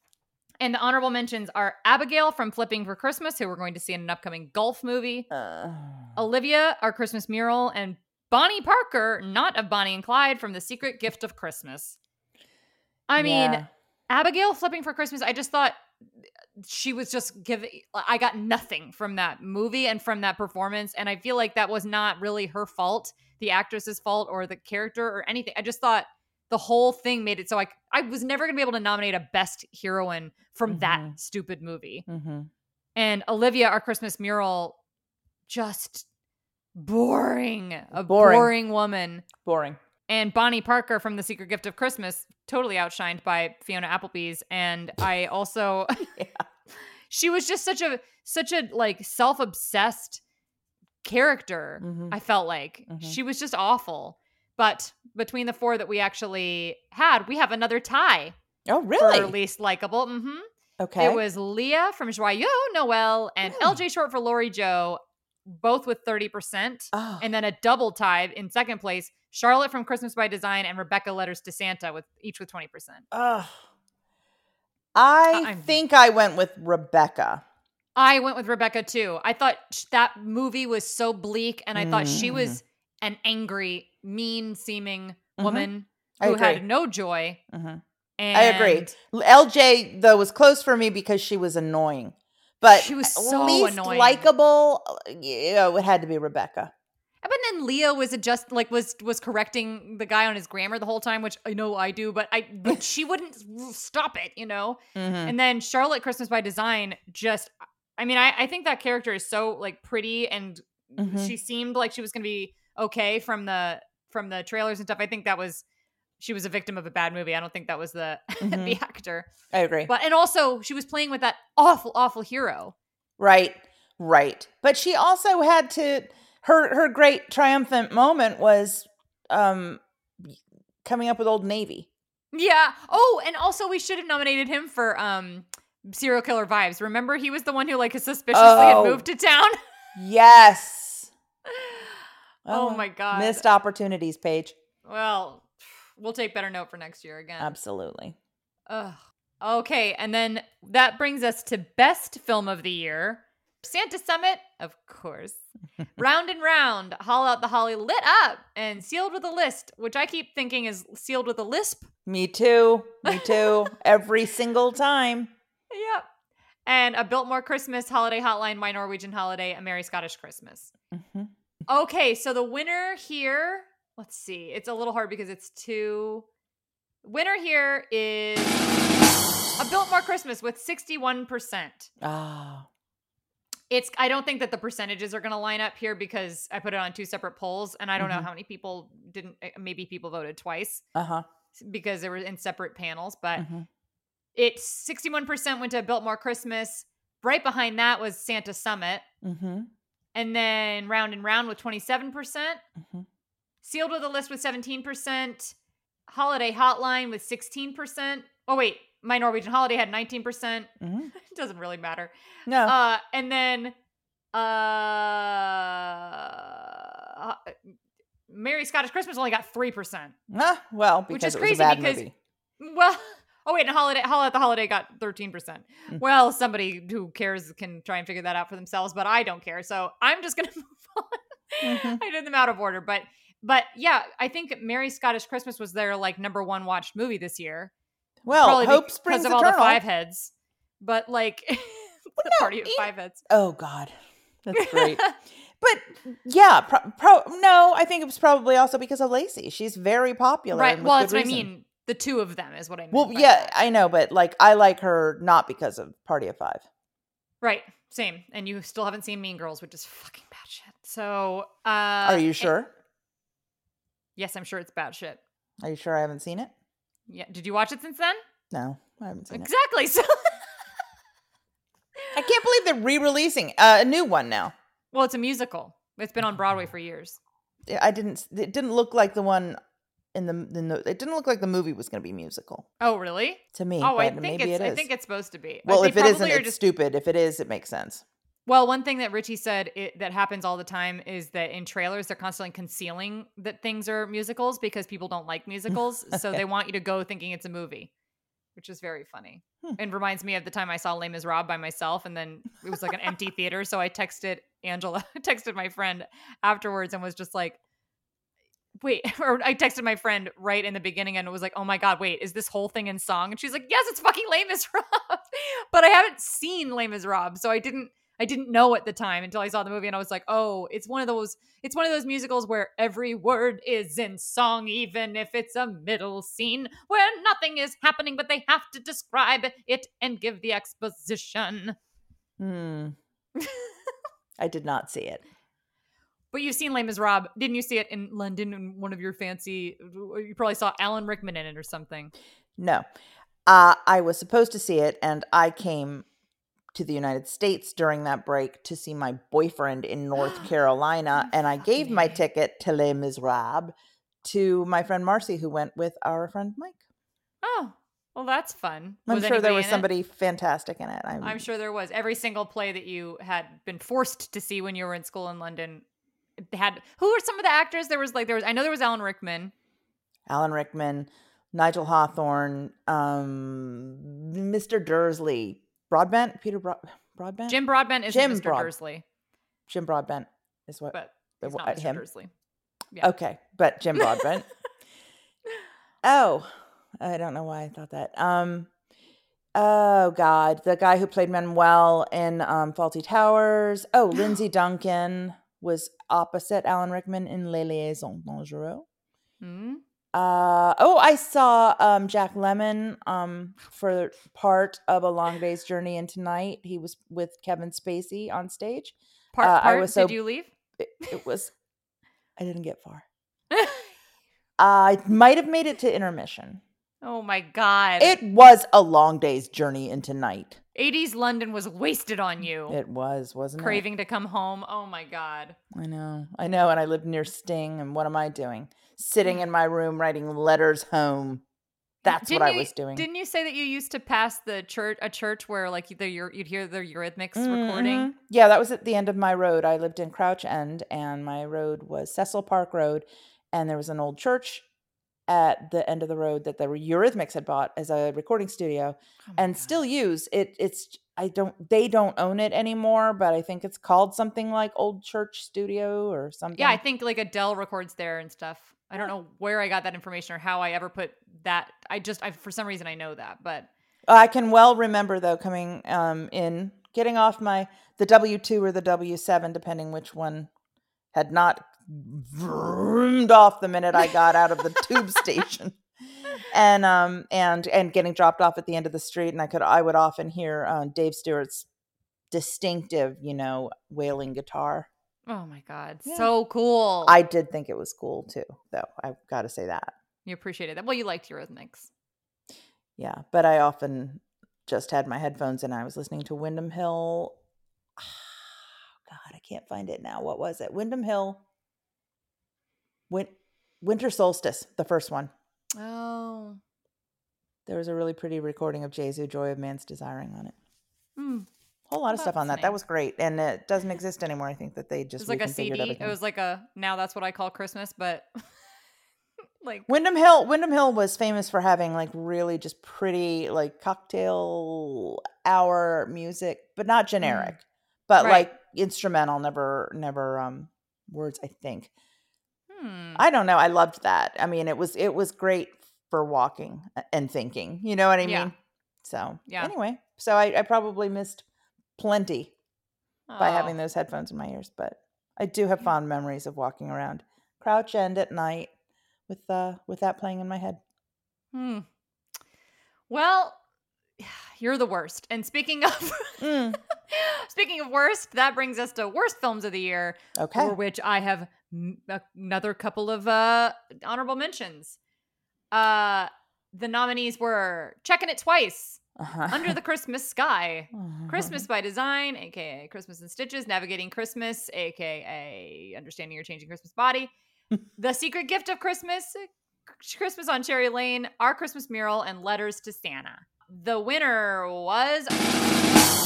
and the honorable mentions are Abigail from Flipping for Christmas, who we're going to see in an upcoming golf movie. Uh, Olivia, our Christmas mural, and Bonnie Parker, not of Bonnie and Clyde, from The Secret Gift of Christmas. I mean, yeah. Abigail flipping for Christmas, I just thought she was just giving, I got nothing from that movie and from that performance. And I feel like that was not really her fault, the actress's fault, or the character or anything. I just thought the whole thing made it so I, I was never going to be able to nominate a best heroine from that Mhm. stupid movie. Mhm. And Olivia, our Christmas mural, just boring, a Boring. boring woman. boring. And Bonnie Parker from The Secret Gift of Christmas, totally outshined by Fiona Applebee's. And I also, she was just such a such a like self obsessed character. Mhm. I felt like Mhm. she was just awful. But between the four that we actually had, we have another tie Oh, really? for least likable. Mm-hmm. okay. It was Leah from Joyeux Noel and Hmm. LJ Short for Lori Joe, both with 30%. Oh. And then a double tie in second place, Charlotte from Christmas by Design and Rebecca Letters to Santa with each with 20%. Ugh. I I'm- think I went with Rebecca. I went with Rebecca too. I thought that movie was so bleak and I thought she Mm. was an angry, mean seeming Mhm. woman I who had no joy. Mhm. And I agree. LJ though was close for me because she was annoying, but She was so least annoying. likable. Yeah, it had to be Rebecca. But then Leo was just like was was correcting the guy on his grammar the whole time, which I know I do, but I but she wouldn't stop it, you know. Mhm. And then Charlotte Christmas by Design just, I mean, I I think that character is so like pretty and Mhm. she seemed like she was gonna be okay from the from the trailers and stuff. I think that was she was a victim of a bad movie. I don't think that was the the actor. I agree. But and also she was playing with that awful awful hero. Right, right. But she also had to her her great triumphant moment was um coming up with Old Navy. Yeah. Oh, and also we should have nominated him for um serial killer vibes. Remember he was the one who like suspiciously Oh. had moved to town? Yes. Oh my God. Missed opportunities, Paige. well, we'll take better note for next year again. Absolutely. Ugh. Okay, and then that brings us to best film of the year. Santa Summit, of course. round and round, Haul Out the Holly lit up and sealed with a list, which I keep thinking is sealed with a lisp. Me too. Me too. Every single time. Yep. And a Biltmore Christmas, Holiday Hotline, My Norwegian Holiday, A Merry Scottish Christmas. Mhm. Okay, so the winner here, let's see. It's a little hard because it's two. Winner here is a Biltmore Christmas with 61%. Ah. It's I don't think that the percentages are going to line up here because I put it on two separate polls and I don't know Mhm. how many people didn't eh, maybe people voted twice Uh-huh. because they were in separate panels, but Mhm. it's 61% went to Biltmore Christmas. Right behind that was Santa Summit. Mhm. And then Round and Round with 27%. Mhm. Sealed with a List with 17%. Holiday Hotline with 16%. Oh, wait. My Norwegian Holiday had 19%. Mhm. It doesn't really matter. No. Uh, and then uh, Merry Scottish Christmas only got 3%. Ah, well, which is it was crazy because movie. well oh wait and holiday holiday at the holiday got 13% Mm. well somebody who cares can try and figure that out for themselves but i don't care so i'm just gonna move on Mhm. i did them out of order but but yeah i think merry scottish christmas was their like number one watched movie this year Well, Probably hope because springs of all eternal. the five heads but like the party of e- five heads Oh God, that's great. but yeah, pro- pro- no, I think it was probably also because of Lacey. She's very popular. right well that's what i mean the two of them is what i mean Well, yeah, I know, but like I like her not because of Party of Five. right same and you still haven't seen mean girls which is fucking bad shit so uh Are you sure? Yes i'm sure it's bad shit Are you sure I haven't seen it? Yeah. Did you watch it since then? No, I haven't seen it. Exactly. So I can't believe they're re-releasing uh, a new one now. Well, it's a musical. It's been on Broadway for years. I didn't. It didn't look like the one in the. the it didn't look like the movie was going to be musical Oh, really? to me. Oh, I think maybe it's it I think it's supposed to be. well, if it isn't, it's stupid. If it is, it makes sense. Well, one thing that Richie said it, that happens all the time is that in trailers they're constantly concealing that things are musicals because people don't like musicals, so they want you to go thinking it's a movie, which is very funny. Hmm. And reminds me of the time I saw Les Miserables by myself, and then it was like an empty theater. So I texted Angela, texted my friend afterwards, and was just like, "Wait," or I texted my friend right in the beginning, and it was like, "Oh my god, wait, is this whole thing in song?" And she's like, "Yes, it's fucking Les Miserables," but I haven't seen Les Miserables, so I didn't. I didn't know at the time until I saw the movie and I was like, "Oh, it's one of those it's one of those musicals where every word is in song even if it's a middle scene where nothing is happening but they have to describe it and give the exposition." Hmm. I did not see it. But you've seen Les Miserables. Didn't you see it in London in one of your fancy? You probably saw Alan Rickman in it or something. No. Uh, I was supposed to see it, and I came to the United States during that break to see my boyfriend in North Carolina, and I gave my ticket to Les Miserables to my friend Marcy, who went with our friend Mike. Oh, well, that's fun. I'm Was sure there was in it? somebody fantastic in it. I'm, I'm sure there was. Every single play that you had been forced to see when you were in school in London had. Who were some of the actors? There was like there was. I know there was Alan Rickman. Alan Rickman, Nigel Hawthorne, um, Mr. Dursley, Broadbent, Peter Broad, Broadbent, Jim Broadbent is Jim Mr. Broad- Dursley, Jim Broadbent is what. but he's not uh, Mr. him? Dursley. Yeah. Okay, but Jim Broadbent. oh, I don't know why I thought that. Um, oh God, the guy who played Manuel in um, Fawlty Towers. Oh, Lindsay Duncan was opposite Alan Rickman in Les Liaisons Dangereuses. Hmm? Uh, oh, I saw um, Jack Lemmon um, for part of A Long Day's Journey into Night. He was with Kevin Spacey on stage. Part, Uh, I part, was did you leave? It, it was, I didn't get far. I might have made it to intermission. oh my god! It was a long day's journey into night. 80s London was wasted on you. It was, wasn't it? Craving to come home. Oh my god. I know, I know. And I lived near Sting. And what am I doing? Sitting in my room writing letters home. That's what Didn't I you- was doing. Didn't you say that you used to pass the church a church where like the you'd hear the Eurythmics Mhm. recording? Yeah, that was at the end of my road. I lived in Crouch End, and my road was Cecil Park Road, and there was an old church at the end of the road that the Eurythmics had bought as a recording studio Oh and God. still use. It it's I don't they don't own it anymore, but I think it's called something like Old Church Studio or something. Yeah, I think like Adele records there and stuff. I don't know where I got that information or how I ever put that. I just, I for some reason I know that, but I can well remember though coming um in getting off my the W two or the W seven, depending which one had not vroomed off the minute I got out of the tube station. And um and and getting dropped off at the end of the street, and I could I would often hear um, Dave Stewart's distinctive, you know, wailing guitar. Oh my god, Yeah. so cool. I did think it was cool too, though. I've got to say that. you appreciated that. Well, you liked Eurythmics. Yeah, but I often just had my headphones and I was listening to Windham Hill. God, I can't find it now. What was it? Windham Hill. Win- Winter Solstice, the first one. Oh, There was a really pretty recording of Jesu, Joy of Man's Desiring on it. hmm. Whole lot of stuff on that. That was great, and it doesn't exist anymore. I think that they it just was like a CD. everything. It was like a now that's what I call Christmas, but like Windham Hill. Windham Hill was famous for having like really just pretty like cocktail hour music, but not generic, but Mm. Right. like instrumental. Never, never um words. I think. hmm. I don't know. I loved that. I mean, it was it was great for walking and thinking. You know what I mean? Yeah. So Yeah. Anyway, so I, I probably missed plenty by having Oh. those headphones in my ears, but I do have fond memories of walking around Crouch End at night with uh with that playing in my head. Hmm. Well, you're the worst. And speaking of Mm. speaking of worst, that brings us to worst films of the year, Okay. for which I have m- another couple of uh honorable mentions. Uh the nominees were Checking It Twice, Uh-huh. Under the Christmas Sky, Uh-huh. Christmas by Design, aka Christmas and Stitches, Navigating Christmas, aka Understanding Your Changing Christmas Body, The Secret Gift of Christmas, Christmas on Cherry Lane, Our Christmas Mural, and Letters to Santa. The winner was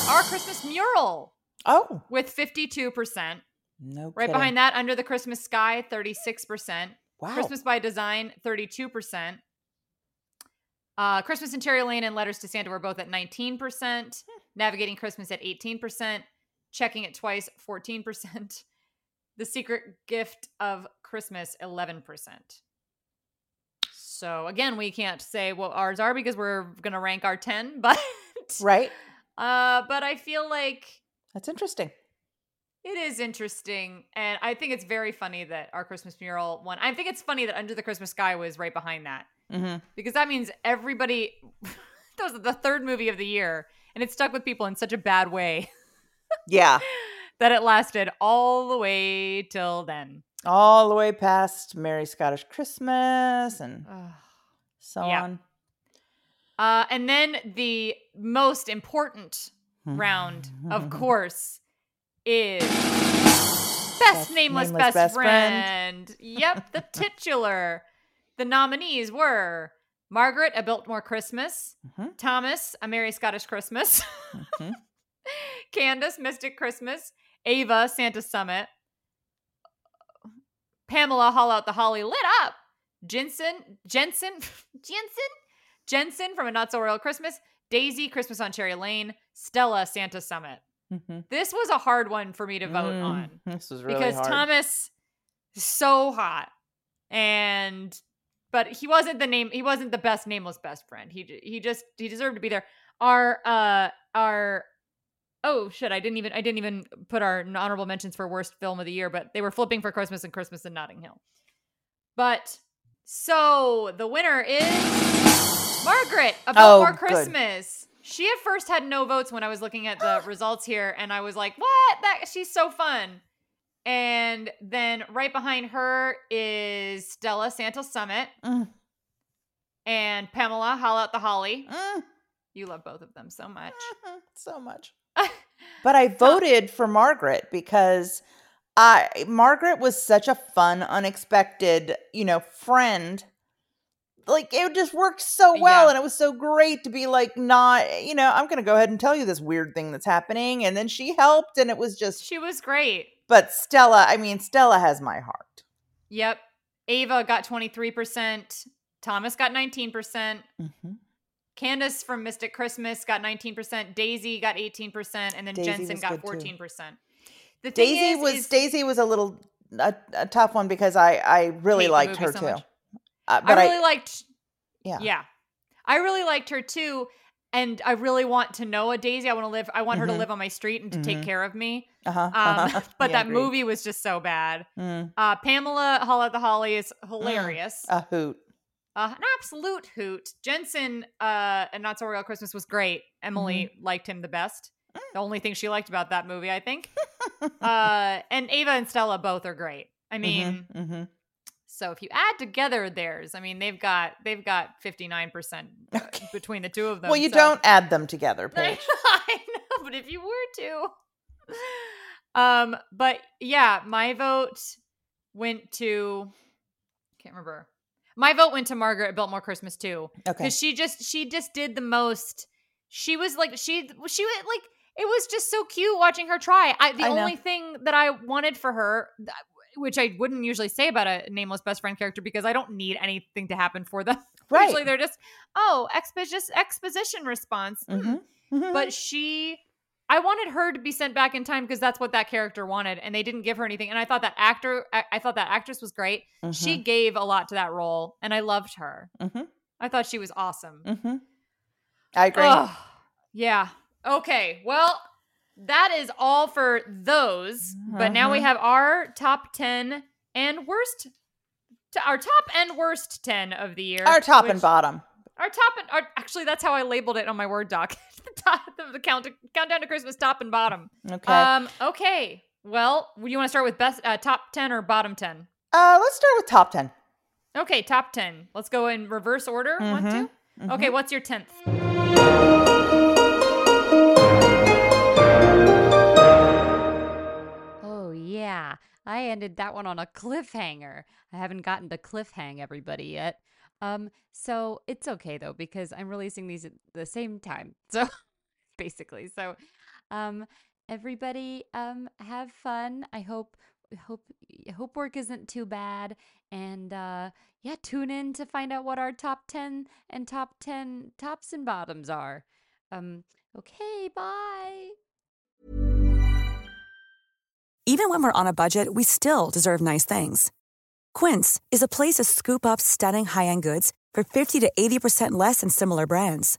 Our Christmas Mural Oh, with 52%. no. Right behind that, Under the Christmas Sky, 36%. Wow. Christmas by Design, 32%. Uh, Christmas in Cherry Lane and Letters to Santa were both at 19%. Navigating Christmas at 18%. Checking It Twice, 14%. The Secret Gift of Christmas, 11%. So again, we can't say what ours are because we're going to rank our 10, but Right. uh but I feel like That's interesting. it is interesting, and I think it's very funny that our Christmas mural won. I think it's funny that Under the Christmas Sky was right behind that hmm because that means everybody. that was the third movie of the year, and it stuck with people in such a bad way Yeah. that it lasted all the way till then. All the way past Merry Scottish Christmas and so Yeah. on. Uh, and then the most important round, of course, is best nameless, nameless best, best friend. friend. yep, the titular. The nominees were Margaret, A Biltmore Christmas, Mhm. Thomas, A Merry Scottish Christmas, Mhm. Candace, Mystic Christmas, Ava, Santa Summit, Pamela, Haul Out the Holly, Lit Up, Jensen, Jensen, Jensen, Jensen from A Not So Royal Christmas, Daisy, Christmas on Cherry Lane, Stella, Santa Summit. Mhm. This was a hard one for me to vote Mm, on This was really because hard. Thomas is so hot and but he wasn't the name he wasn't the best nameless best friend. He he just he deserved to be there. Our uh our oh shit, I didn't even I didn't even put our honorable mentions for worst film of the year, but they were flipping for Christmas and Christmas in Notting Hill. But so the winner is Margaret about Oh, More good. Christmas. She at first had no votes when I was looking at the results here, and I was like, "What? That she's so fun." And then right behind her is Stella Santa Summit Mm, and Pamela Haul Out the Holly. mm, You love both of them so much. mhm, so much. But I voted for Margaret because I Margaret was such a fun, unexpected, you know, friend. Like it just worked so well, Yeah. and it was so great to be like, not, you know, I'm gonna go ahead and tell you this weird thing that's happening, and then she helped, and it was just. She was great. But Stella, I mean, Stella has my heart. Yep. Ava got 23%. Thomas got 19%. Mm-hmm. Candace from Mystic Christmas got 19%. Daisy got 18%. And then Daisy Jensen got 14%. The thing Daisy is, was is Daisy was a little a, a tough one because I I really liked her so too. Uh, I but really liked yeah. Yeah. I really liked her too. And I really want to know a Daisy. I want to live I want her to Mhm. live on my street and to take Mhm. care of me. Uh-huh. Um, uh-huh. but Yeah, that agreed. movie was just so bad. Mm, Uh, Pamela Haul Out the Holly is hilarious. a hoot. Uh, an absolute hoot. Jensen uh, and Not So Real Christmas was great. Emily Mm-hmm. liked him the best. Mm. The only thing she liked about that movie, I think. uh, and Ava and Stella both are great. I mean, hmm so if you add together theirs, I mean they've got they've got fifty nine percent between the two of them. Well, you so- don't add them together, Paige. I know, but if you were to, um, but yeah, my vote went to can't remember. My vote went to Margaret Biltmore Christmas too Okay. because she just she just did the most. She was like she she was like it was just so cute watching her try. I the I only thing that I wanted for her. Which I wouldn't usually say about a nameless best friend character because I don't need anything to happen for them. Right. Usually they're just, oh, exposition exposition response. Mm. Mhm. Mhm. But she I wanted her to be sent back in time because that's what that character wanted, and they didn't give her anything. And I thought that actor, I, I thought that actress was great. She gave a lot to that role, and I loved her. Mhm. I thought she was awesome. Mhm. I agree. Ugh. yeah. Okay. Well, that is all for those. But now we Mhm. have our top ten and worst, t- our top and worst ten of the year. Our top and bottom. Our top and our, actually, that's how I labeled it on my Word doc. the top, the, the count, countdown to Christmas, top and bottom. Okay. Um. Okay. Well, do you want to start with best uh, top ten or bottom ten? uh, let's start with top ten. Okay, top ten. Let's go in reverse order. One, Mhm. two. Okay. What's your tenth? Oh, yeah. I ended that one on a cliffhanger. I haven't gotten to cliffhang everybody yet. Um, so it's okay though because I'm releasing these at the same time. So basically, so um everybody um have fun. I hope hope hope work isn't too bad and uh yeah, tune in to find out what our top 10 and top 10 tops and bottoms are. Um okay, bye. Even when we're on a budget, we still deserve nice things. Quince is a place to scoop up stunning high-end goods for 50 to 80% less than similar brands.